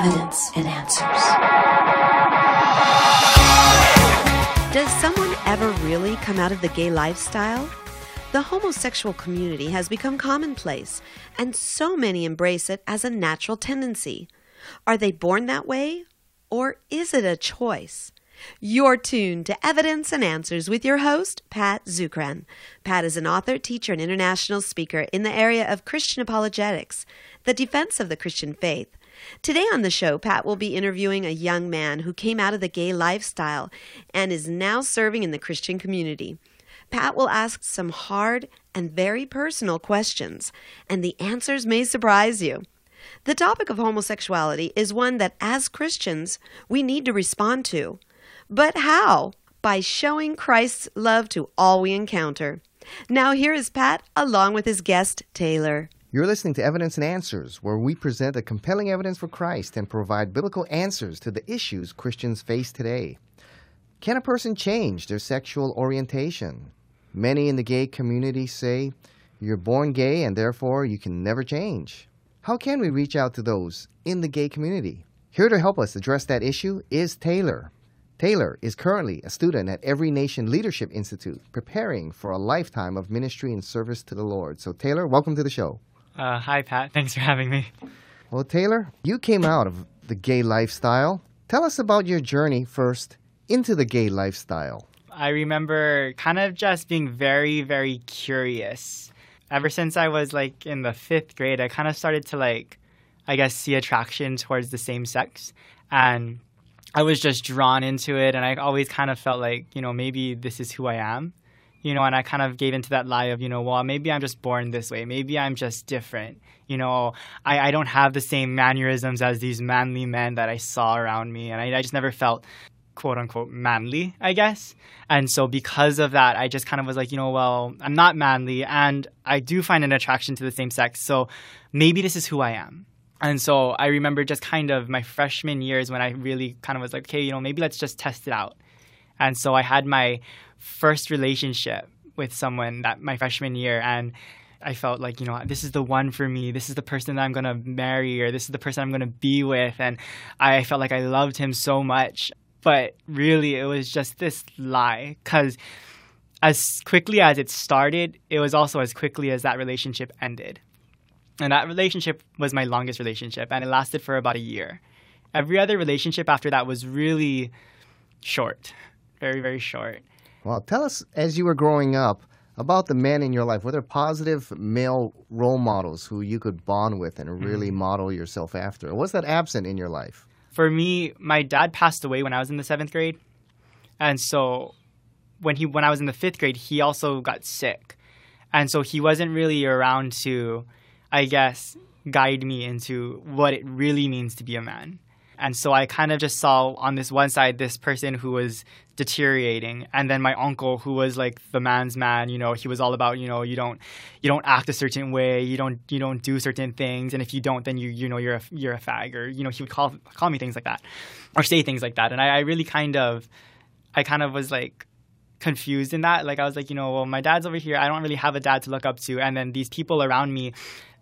Evidence and Answers. Does someone ever really come out of the gay lifestyle? The homosexual community has become commonplace, and so many embrace it as a natural tendency. Are they born that way, or is it a choice? You're tuned to Evidence and Answers with your host, Pat Zukeran. Pat is an author, teacher, and international speaker in the area of Christian apologetics, the defense of the Christian faith. Today on the show, Pat will be interviewing a young man who came out of the gay lifestyle and is now serving in the Christian community. Pat will ask some hard and very personal questions, and the answers may surprise you. The topic of homosexuality is one that, as Christians, we need to respond to. But how? By showing Christ's love to all we encounter. Now, here is Pat along with his guest, Taylor. You're listening to Evidence and Answers, where we present a compelling evidence for Christ and provide biblical answers to the issues Christians face today. Can a person change their sexual orientation? Many in the gay community say, You're born gay and therefore you can never change. How can we reach out to those in the gay community? Here to help us address that issue is Taylor. Taylor is currently a student at Every Nation Leadership Institute, preparing for a lifetime of ministry and service to the Lord. So, Taylor, welcome to the show. Uh, hi, Pat. Thanks for having me. Well, Taylor, you came out of the gay lifestyle. Tell us about your journey first into the gay lifestyle. I remember kind of just being very, very curious. Ever since I was like in the fifth grade, I kind of started to like, I guess, see attraction towards the same sex. And I was just drawn into it, and I always kind of felt like, you know, maybe this is who I am, you know, and I kind of gave into that lie of, you know, well, maybe I'm just born this way, maybe I'm just different, you know, I, I don't have the same mannerisms as these manly men that I saw around me, and I, I just never felt quote unquote manly, I guess. And so because of that, I just kind of was like, you know, well, I'm not manly, and I do find an attraction to the same sex, so maybe this is who I am. And so I remember just kind of my freshman years when I really kind of was like, okay, you know, maybe let's just test it out. And so I had my first relationship with someone that my freshman year, and I felt like, you know, this is the one for me. This is the person that I'm going to marry, or this is the person I'm going to be with. And I felt like I loved him so much. But really, it was just this lie. Because as quickly as it started, it was also as quickly as that relationship ended. And that relationship was my longest relationship, and it lasted for about a year. Every other relationship after that was really short, very, very short. Well, tell us as you were growing up about the men in your life. Were there positive male role models who you could bond with and really mm-hmm. model yourself after? Or was that absent in your life? For me, my dad passed away when I was in the seventh grade. And so when he when I was in the fifth grade, he also got sick. And so he wasn't really around to I guess, guide me into what it really means to be a man. And so I kind of just saw on this one side this person who was deteriorating and then my uncle who was like the man's man, you know, he was all about, you know, you don't you don't act a certain way, you don't you don't do certain things and if you don't then you you know you're a you're a fag or you know, he would call call me things like that or say things like that. And I, I really kind of I kind of was like confused in that. Like I was like, you know, well my dad's over here, I don't really have a dad to look up to and then these people around me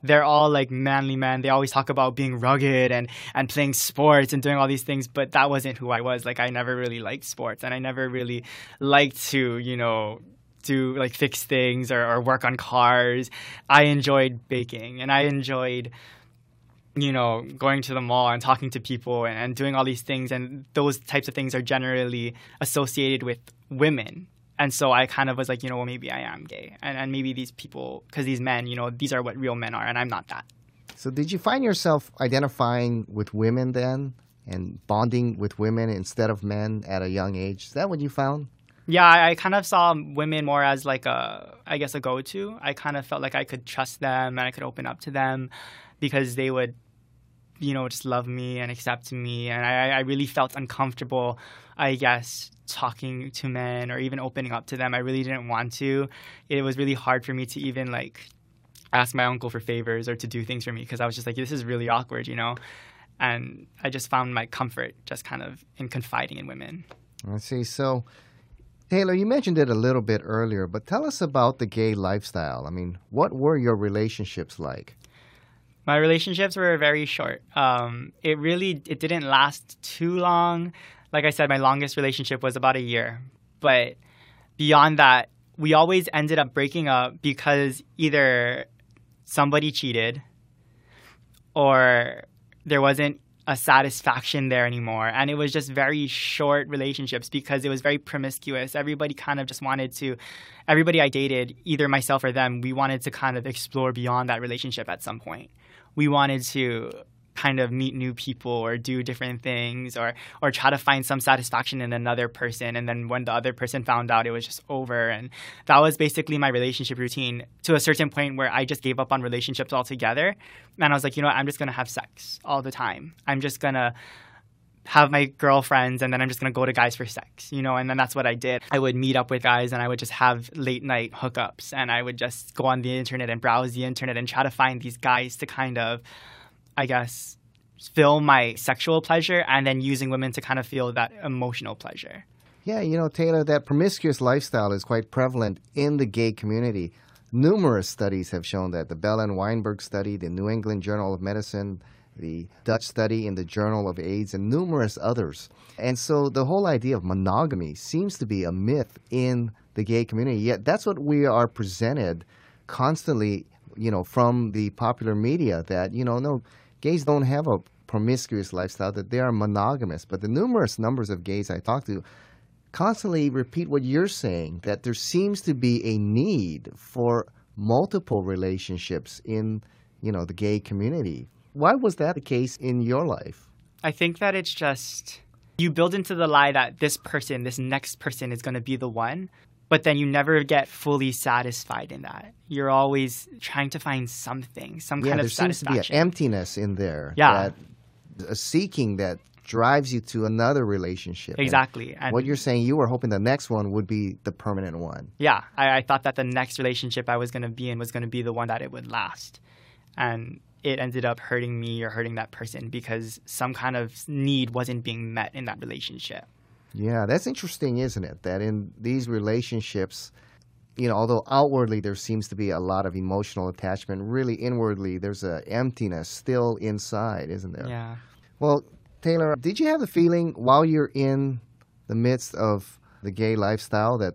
they're all like manly men. They always talk about being rugged and and playing sports and doing all these things, but that wasn't who I was. Like I never really liked sports and I never really liked to, you know, do like fix things or, or work on cars. I enjoyed baking and I enjoyed you know, going to the mall and talking to people and, and, doing all these things. And those types of things are generally associated with women and so I kind of was like, you know, well, maybe I am gay, and, and maybe these people, because these men, you know, these are what real men are, and I'm not that. So did you find yourself identifying with women then, and bonding with women instead of men at a young age? Is that what you found? Yeah, I, I kind of saw women more as like a, I guess, a go-to. I kind of felt like I could trust them and I could open up to them because they would you know, just love me and accept me. And I, I really felt uncomfortable, I guess, talking to men or even opening up to them. I really didn't want to. It was really hard for me to even like ask my uncle for favors or to do things for me because I was just like, this is really awkward, you know? And I just found my comfort just kind of in confiding in women. I see. So, Taylor, you mentioned it a little bit earlier, but tell us about the gay lifestyle. I mean, what were your relationships like? My relationships were very short. Um, it really it didn't last too long. Like I said, my longest relationship was about a year. But beyond that, we always ended up breaking up because either somebody cheated or there wasn't a satisfaction there anymore. And it was just very short relationships because it was very promiscuous. Everybody kind of just wanted to, everybody I dated, either myself or them, we wanted to kind of explore beyond that relationship at some point. We wanted to kind of meet new people or do different things or or try to find some satisfaction in another person. And then when the other person found out it was just over. And that was basically my relationship routine to a certain point where I just gave up on relationships altogether. And I was like you know what, I'm just going to have sex all the time. I'm just going to have my girlfriends and then I'm just gonna go to guys for sex, you know, and then that's what I did. I would meet up with guys and I would just have late night hookups and I would just go on the internet and browse the internet and try to find these guys to kind of I guess, fill my sexual pleasure and then using women to kind of feel that emotional pleasure. Yeah, you know, Taylor, that promiscuous lifestyle is quite prevalent in the gay community. Numerous studies have shown that the Bell and Weinberg study, the New England Journal of Medicine, the Dutch study in the Journal of AIDS, and numerous others. And so the whole idea of monogamy seems to be a myth in the gay community. Yet that's what we are presented constantly, you know, from the popular media that, you know, no, gays don't have a promiscuous lifestyle, that they are monogamous. But the numerous numbers of gays I talk to constantly repeat what you're saying that there seems to be a need for multiple relationships in you know the gay community. Why was that the case in your life? I think that it's just you build into the lie that this person, this next person is going to be the one, but then you never get fully satisfied in that. You're always trying to find something, some yeah, kind of satisfaction. There seems to be an emptiness in there. Yeah. That, a seeking that drives you to another relationship. Exactly. And what you're saying, you were hoping the next one would be the permanent one. Yeah. I, I thought that the next relationship I was going to be in was going to be the one that it would last. And it ended up hurting me or hurting that person because some kind of need wasn't being met in that relationship. Yeah, that's interesting, isn't it? That in these relationships, you know, although outwardly there seems to be a lot of emotional attachment, really inwardly there's a emptiness still inside, isn't there? Yeah. Well, Taylor, did you have the feeling while you're in the midst of the gay lifestyle that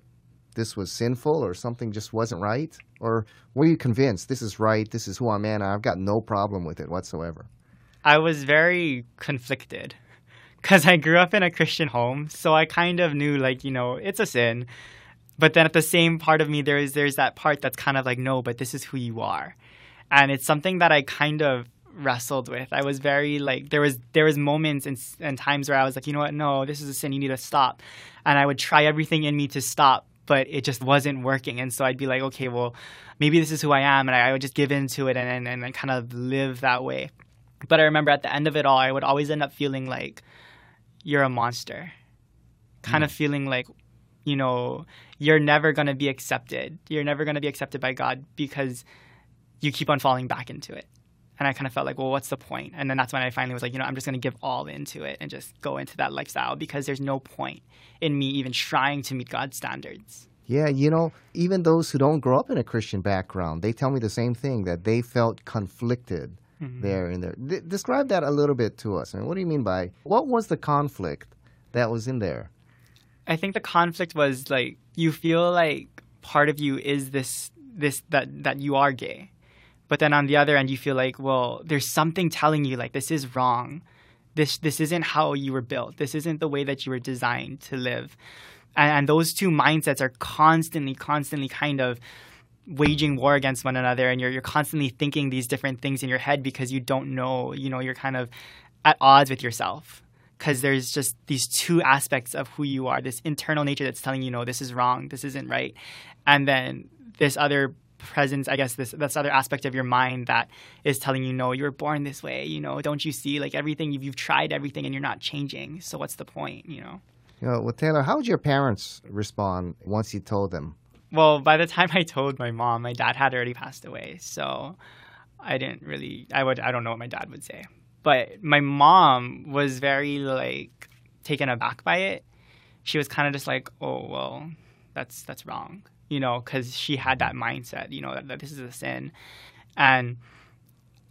this was sinful or something just wasn't right? Or were you convinced this is right, this is who I'm in, I've got no problem with it whatsoever? I was very conflicted because I grew up in a Christian home, so I kind of knew like you know it's a sin, but then at the same part of me there is there's that part that's kind of like no, but this is who you are, and it's something that I kind of wrestled with. I was very like there was there was moments and, and times where I was like you know what? No this is a sin. You need to stop, and I would try everything in me to stop, but it just wasn't working, and so I'd be like okay well maybe this is who I am, and I, would just give into it and and, and kind of live that way. But I remember at the end of it all, I would always end up feeling like you're a monster. Kind mm. of feeling like, you know, you're never going to be accepted. You're never going to be accepted by God because you keep on falling back into it. And I kind of felt like, well, what's the point? And then that's when I finally was like, you know, I'm just going to give all into it and just go into that lifestyle because there's no point in me even trying to meet God's standards. Yeah, you know, even those who don't grow up in a Christian background, they tell me the same thing that they felt conflicted mm-hmm. there in there. D- describe that a little bit to us. I mean, what do you mean by what was the conflict that was in there? I think the conflict was like you feel like part of you is this this that that you are gay. But then on the other end you feel like, well, there's something telling you like this is wrong. This this isn't how you were built. This isn't the way that you were designed to live. And, and those two mindsets are constantly constantly kind of waging war against one another and you're you're constantly thinking these different things in your head because you don't know, you know, you're kind of at odds with yourself because there's just these two aspects of who you are, this internal nature that's telling you, no, this is wrong, this isn't right. And then this other presence, I guess this this other aspect of your mind that is telling you, no, you were born this way, you know, don't you see like everything you've, you've tried everything and you're not changing. So what's the point, you know? You know, well, Taylor, how would your parents respond once you told them well, by the time I told my mom, my dad had already passed away. So I didn't really, I would, I don't know what my dad would say. But my mom was very like taken aback by it. She was kind of just like, oh, well, that's, that's wrong, you know, because she had that mindset, you know, that, that this is a sin. And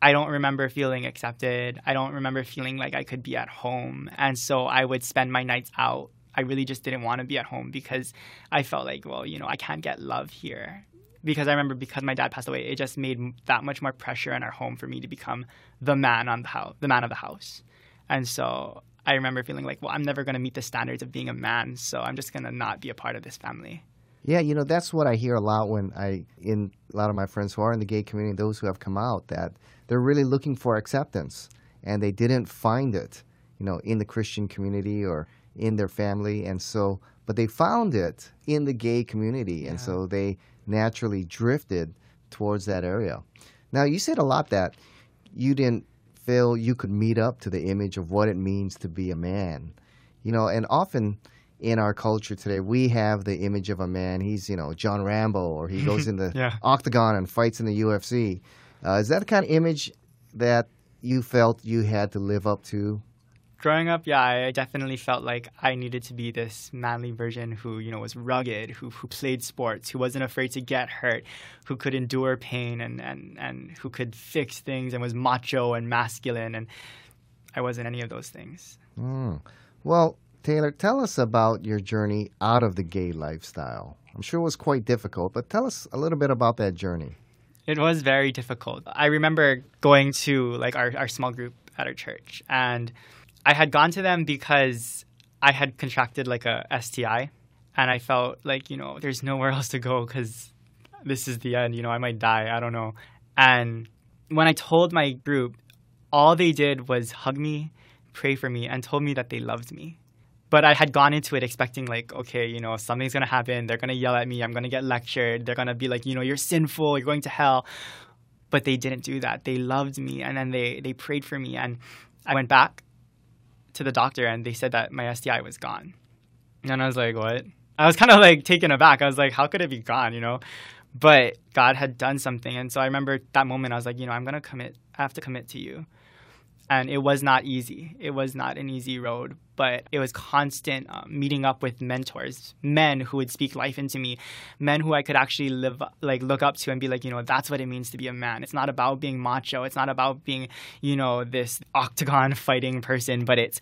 I don't remember feeling accepted. I don't remember feeling like I could be at home. And so I would spend my nights out. I really just didn't want to be at home because I felt like, well, you know, I can't get love here. Because I remember because my dad passed away, it just made that much more pressure in our home for me to become the man on the house, the man of the house. And so I remember feeling like, well, I'm never going to meet the standards of being a man, so I'm just going to not be a part of this family. Yeah, you know, that's what I hear a lot when I, in a lot of my friends who are in the gay community, those who have come out, that they're really looking for acceptance and they didn't find it, you know, in the Christian community or in their family. And so, but they found it in the gay community. And so they naturally drifted towards that area. Now, you said a lot that you didn't feel you could meet up to the image of what it means to be a man. You know, and often in our culture today, we have the image of a man. He's, you know, John Rambo, or he goes in the Yeah. octagon and fights in the UFC. Uh, is that the kind of image that you felt you had to live up to? Growing up, yeah, I definitely felt like I needed to be this manly version who, you know, was rugged, who, who played sports, who wasn't afraid to get hurt, who could endure pain and, and, and who could fix things and was macho and masculine. And I wasn't any of those things. Mm. Well, Taylor, tell us about your journey out of the gay lifestyle. I'm sure it was quite difficult, but tell us a little bit about that journey. It was very difficult. I remember going to like our, our small group at our church and I had gone to them because I had contracted like a STI and I felt like, you know, there's nowhere else to go because this is the end, you know, I might die, I don't know. And when I told my group, all they did was hug me, pray for me, and told me that they loved me. But I had gone into it expecting, like, okay, you know, something's gonna happen. They're gonna yell at me. I'm gonna get lectured. They're gonna be like, you know, you're sinful. You're going to hell. But they didn't do that. They loved me, and then they they prayed for me. And I went back to the doctor, and they said that my STI was gone. And I was like, what? I was kind of like taken aback. I was like, how could it be gone? You know, but God had done something, and so I remember that moment. I was like, you know, I'm gonna commit. I have to commit to you and it was not easy. It was not an easy road, but it was constant um, meeting up with mentors, men who would speak life into me, men who I could actually live like look up to and be like, you know, that's what it means to be a man. It's not about being macho. It's not about being, you know, this octagon fighting person, but it's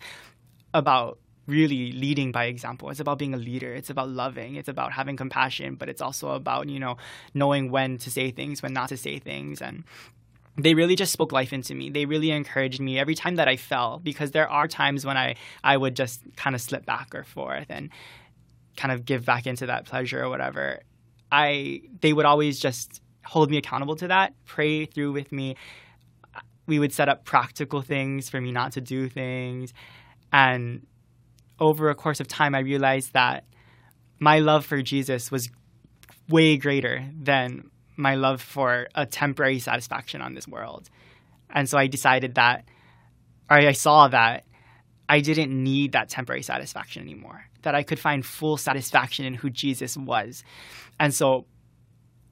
about really leading by example. It's about being a leader. It's about loving. It's about having compassion, but it's also about, you know, knowing when to say things, when not to say things and they really just spoke life into me. They really encouraged me every time that I fell because there are times when I, I would just kind of slip back or forth and kind of give back into that pleasure or whatever. I they would always just hold me accountable to that, pray through with me. We would set up practical things for me not to do things. And over a course of time I realized that my love for Jesus was way greater than my love for a temporary satisfaction on this world. And so I decided that, or I saw that I didn't need that temporary satisfaction anymore, that I could find full satisfaction in who Jesus was. And so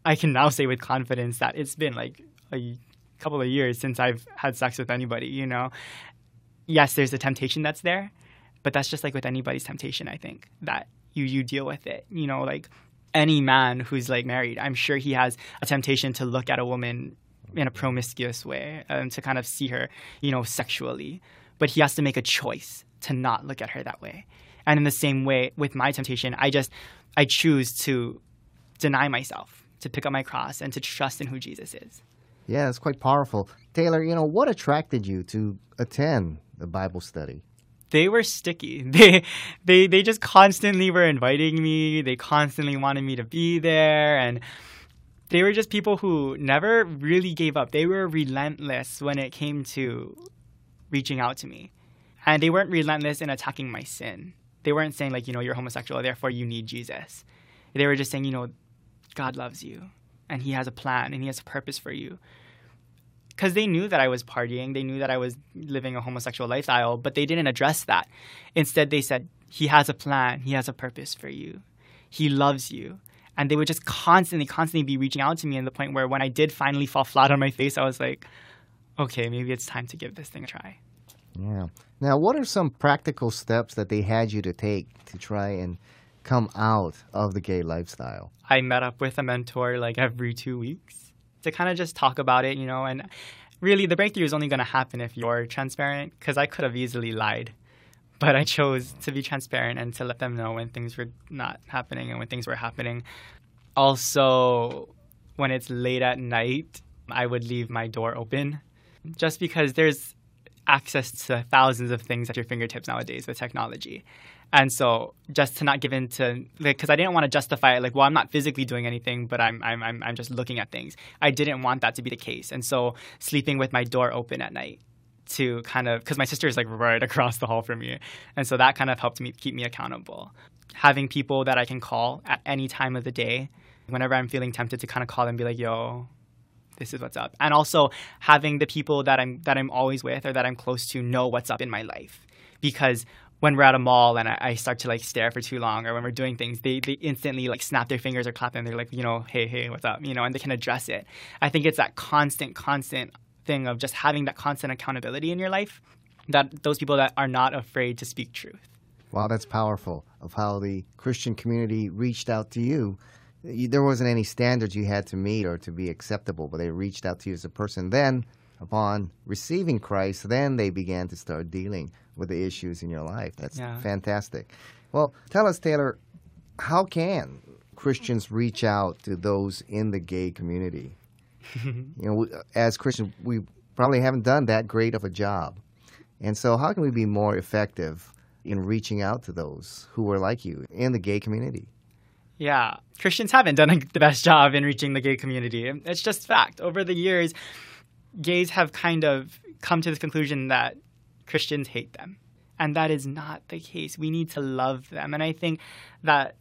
I can now say with confidence that it's been like a couple of years since I've had sex with anybody, you know. Yes, there's a temptation that's there, but that's just like with anybody's temptation, I think, that you you deal with it. You know, like any man who's like married, I'm sure he has a temptation to look at a woman in a promiscuous way and to kind of see her, you know, sexually. But he has to make a choice to not look at her that way. And in the same way with my temptation, I just I choose to deny myself, to pick up my cross and to trust in who Jesus is. Yeah, it's quite powerful. Taylor, you know, what attracted you to attend the Bible study? They were sticky. They they they just constantly were inviting me. They constantly wanted me to be there and they were just people who never really gave up. They were relentless when it came to reaching out to me. And they weren't relentless in attacking my sin. They weren't saying like, you know, you're homosexual, therefore you need Jesus. They were just saying, you know, God loves you and he has a plan and he has a purpose for you because they knew that I was partying, they knew that I was living a homosexual lifestyle, but they didn't address that. Instead, they said, He has a plan, He has a purpose for you, He loves you. And they would just constantly, constantly be reaching out to me, and the point where when I did finally fall flat on my face, I was like, okay, maybe it's time to give this thing a try. Yeah. Now, what are some practical steps that they had you to take to try and come out of the gay lifestyle? I met up with a mentor like every two weeks to kind of just talk about it, you know, and really the breakthrough is only going to happen if you're transparent because I could have easily lied. But I chose to be transparent and to let them know when things were not happening and when things were happening. Also, when it's late at night, I would leave my door open just because there's access to thousands of things at your fingertips nowadays with technology. And so just to not give in to, because like, I didn't want to justify it, like, well, I'm not physically doing anything, but I'm, I'm, I'm, I'm just looking at things. I didn't want that to be the case. And so sleeping with my door open at night to kind of, because my sister is like right across the hall from me. And so that kind of helped me keep me accountable. Having people that I can call at any time of the day, whenever I'm feeling tempted to kind of call them and be like, yo, this is what's up. And also having the people that I'm that I'm always with or that I'm close to know what's up in my life. Because when we're at a mall and I, I, start to like stare for too long or when we're doing things, they, they instantly like snap their fingers or clap and they're like, you know, hey, hey, what's up? You know, and they can address it. I think it's that constant, constant thing of just having that constant accountability in your life that those people that are not afraid to speak truth. Wow, that's powerful of how the Christian community reached out to you. There wasn't any standards you had to meet or to be acceptable, but they reached out to you as a person. Then, upon receiving Christ, then they began to start dealing with the issues in your life. That's yeah. fantastic. Well, tell us, Taylor, how can Christians reach out to those in the gay community? you know, as Christians, we probably haven't done that great of a job. And so, how can we be more effective in reaching out to those who are like you in the gay community? Yeah, Christians haven't done the best job in reaching the gay community. It's just fact. Over the years, gays have kind of come to the conclusion that Christians hate them. And that is not the case. We need to love them. And I think that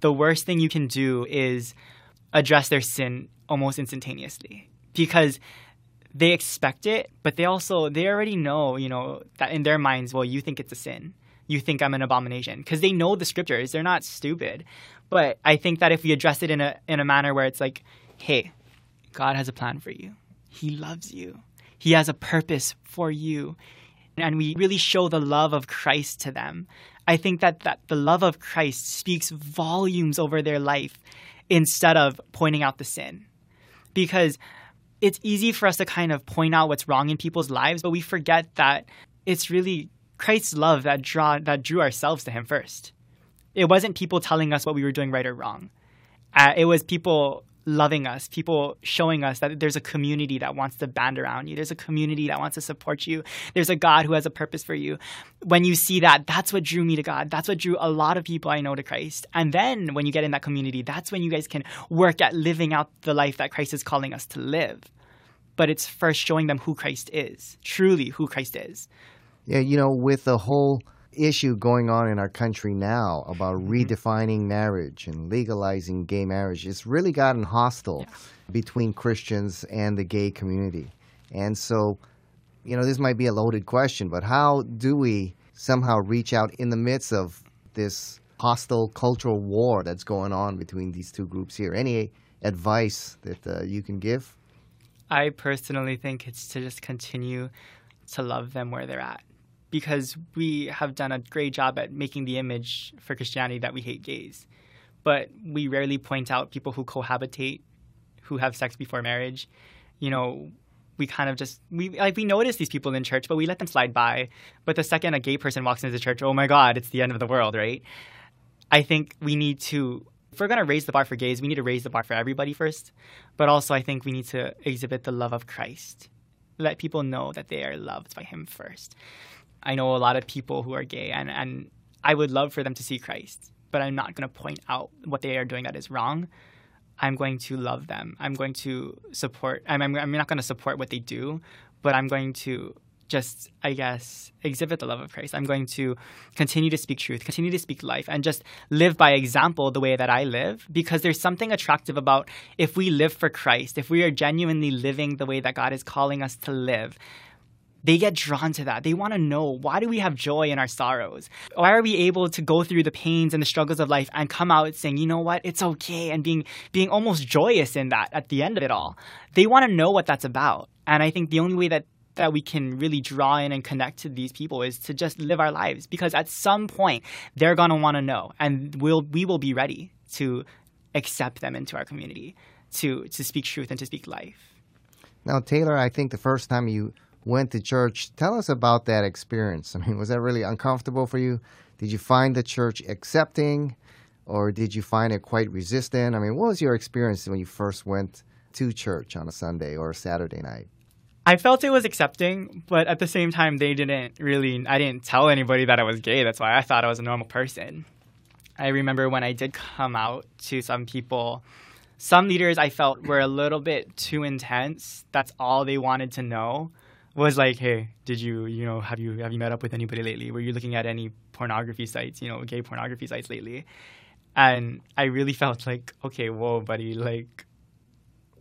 the worst thing you can do is address their sin almost instantaneously because they expect it, but they also they already know, you know, that in their minds, well, you think it's a sin. You think I'm an abomination because they know the scriptures. They're not stupid. But I think that if we address it in a in a manner where it's like, hey, God has a plan for you. He loves you. He has a purpose for you and we really show the love of Christ to them, I think that, that the love of Christ speaks volumes over their life instead of pointing out the sin. Because it's easy for us to kind of point out what's wrong in people's lives, but we forget that it's really Christ's love that draw that drew ourselves to him first. It wasn't people telling us what we were doing right or wrong. Uh, it was people loving us, people showing us that there's a community that wants to band around you. There's a community that wants to support you. There's a God who has a purpose for you. When you see that, that's what drew me to God. That's what drew a lot of people I know to Christ. And then when you get in that community, that's when you guys can work at living out the life that Christ is calling us to live. But it's first showing them who Christ is, truly who Christ is. Yeah, you know, with the whole issue going on in our country now about mm-hmm. redefining marriage and legalizing gay marriage. It's really gotten hostile yeah. between Christians and the gay community. And so, you know, this might be a loaded question, but how do we somehow reach out in the midst of this hostile cultural war that's going on between these two groups here? Any advice that uh, you can give? I personally think it's to just continue to love them where they're at because we have done a great job at making the image for Christianity that we hate gays. But we rarely point out people who cohabitate, who have sex before marriage. You know, we kind of just we like we notice these people in church, but we let them slide by. But the second a gay person walks into the church, oh my God, it's the end of the world, right? I think we need to if we're to raise the bar for gays, we need to raise the bar for everybody first. But also, I think we need to exhibit the love of Christ. Let people know that they are loved by Him first. I know a lot of people who are gay, and, and I would love for them to see Christ, but I'm not going to point out what they are doing that is wrong. I'm going to love them. I'm going to support. I'm, I'm, I'm not going to support what they do, but I'm going to just, I guess, exhibit the love of Christ. I'm going to continue to speak truth, continue to speak life, and just live by example the way that I live because there's something attractive about if we live for Christ, if we are genuinely living the way that God is calling us to live, they get drawn to that. They want to know why do we have joy in our sorrows? Why are we able to go through the pains and the struggles of life and come out saying, you know what, it's okay, and being being almost joyous in that at the end of it all. They want to know what that's about, and I think the only way that that we can really draw in and connect to these people is to just live our lives because at some point they're gonna want to know, and we'll we will be ready to accept them into our community, to to speak truth and to speak life. Now, Taylor, I think the first time you went to church, tell us about that experience. I mean, was that really uncomfortable for you? Did you find the church accepting or did you find it quite resistant? I mean, what was your experience when you first went to church on a Sunday or a Saturday night? I felt it was accepting, but at the same time, they didn't really, I didn't tell anybody that I was gay. That's why I thought I was a normal person. I remember when I did come out to some people, some leaders I felt were a little bit too intense. That's all they wanted to know was like, hey, did you, you know, have you have you met up with anybody lately? Were you looking at any pornography sites, you know, gay pornography sites lately? And I really felt like, okay, whoa, buddy, like,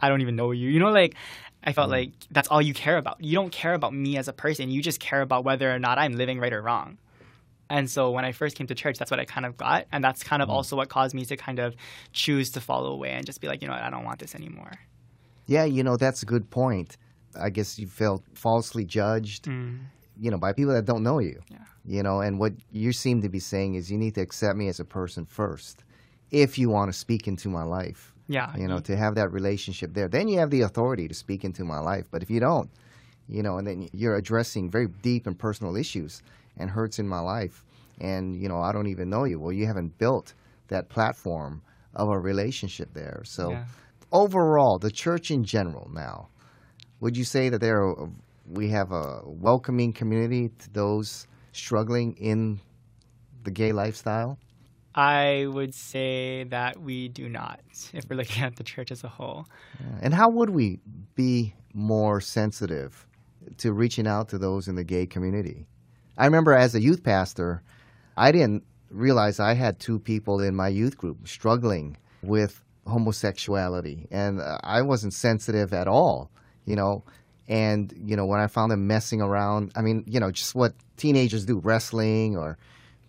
I don't even know you. You know, like, I felt mm. like that's all you care about. You don't care about me as a person. You just care about whether or not I'm living right or wrong. And so when I first came to church, that's what I kind of got. And that's kind of mm. also what caused me to kind of choose to follow away and just be like, you know what, I don't want this anymore. Yeah, you know, that's a good point. I guess you felt falsely judged, mm. you know, by people that don't know you. Yeah. You know, and what you seem to be saying is you need to accept me as a person first if you want to speak into my life. Yeah. You know, to have that relationship there. Then you have the authority to speak into my life. But if you don't, you know, and then you're addressing very deep and personal issues and hurts in my life, and, you know, I don't even know you. Well, you haven't built that platform of a relationship there. So, yeah. overall, the church in general now, would you say that there are, we have a welcoming community to those struggling in the gay lifestyle? I would say that we do not, if we're looking at the church as a whole. Yeah. And how would we be more sensitive to reaching out to those in the gay community? I remember as a youth pastor, I didn't realize I had two people in my youth group struggling with homosexuality, and uh, I wasn't sensitive at all, you know. And you know, when I found them messing around, I mean, you know, just what teenagers do, wrestling or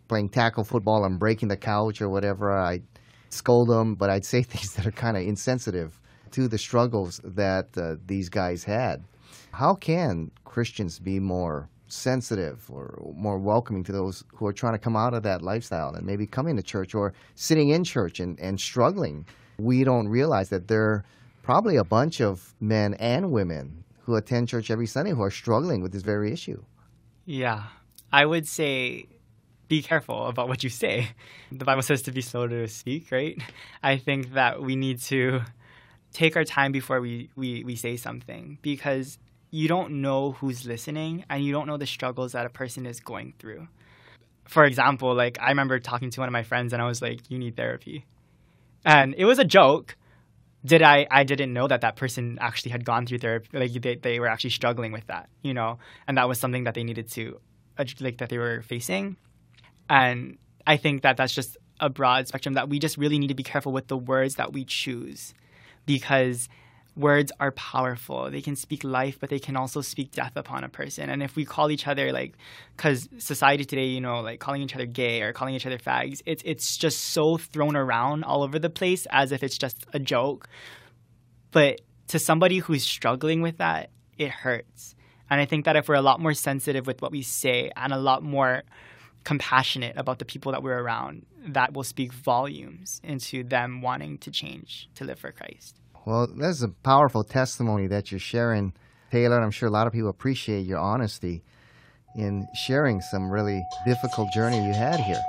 playing tackle football and breaking the couch or whatever, I'd scold them, but I'd say things that are kind of insensitive to the struggles that uh, these guys had. How can Christians be more sensitive or more welcoming to those who are trying to come out of that lifestyle and maybe coming to church or sitting in church and, and struggling? We don't realize that there are probably a bunch of men and women who attend church every Sunday who are struggling with this very issue. Yeah. I would say be careful about what you say. The Bible says to be slow to speak, right? I think that we need to take our time before we, we, we say something because you don't know who's listening and you don't know the struggles that a person is going through. For example, like I remember talking to one of my friends and I was like, you need therapy. And it was a joke. Did I, I didn't know that that person actually had gone through therapy. Like they, they were actually struggling with that, you know, and that was something that they needed to, like that they were facing. And I think that that's just a broad spectrum that we just really need to be careful with the words that we choose because words are powerful. They can speak life, but they can also speak death upon a person. And if we call each other like, because society today, you know, like calling each other gay or calling each other fags, it's it's just so thrown around all over the place as if it's just a joke. But to somebody who's struggling with that, it hurts. And I think that if we're a lot more sensitive with what we say and a lot more compassionate about the people that we're around, that will speak volumes into them wanting to change to live for Christ. Well, that's a powerful testimony that you're sharing, Taylor. I'm sure a lot of people appreciate your honesty in sharing some really difficult journey you had here.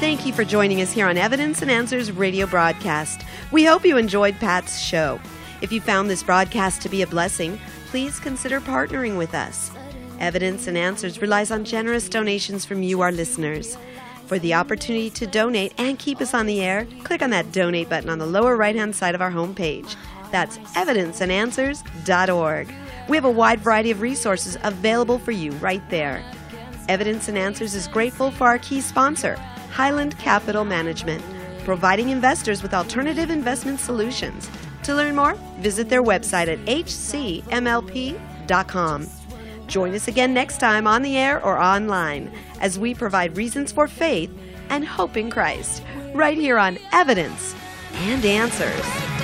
Thank you for joining us here on Evidence and Answers radio broadcast. We hope you enjoyed Pat's show. If you found this broadcast to be a blessing, please consider partnering with us. Evidence and Answers relies on generous donations from you, our listeners. For the opportunity to donate and keep us on the air, click on that donate button on the lower right hand side of our homepage. That's evidenceandanswers.org. We have a wide variety of resources available for you right there. Evidence and Answers is grateful for our key sponsor, Highland Capital Management, providing investors with alternative investment solutions. To learn more, visit their website at hcmlp.com. Join us again next time on the air or online as we provide reasons for faith and hope in Christ right here on Evidence and Answers.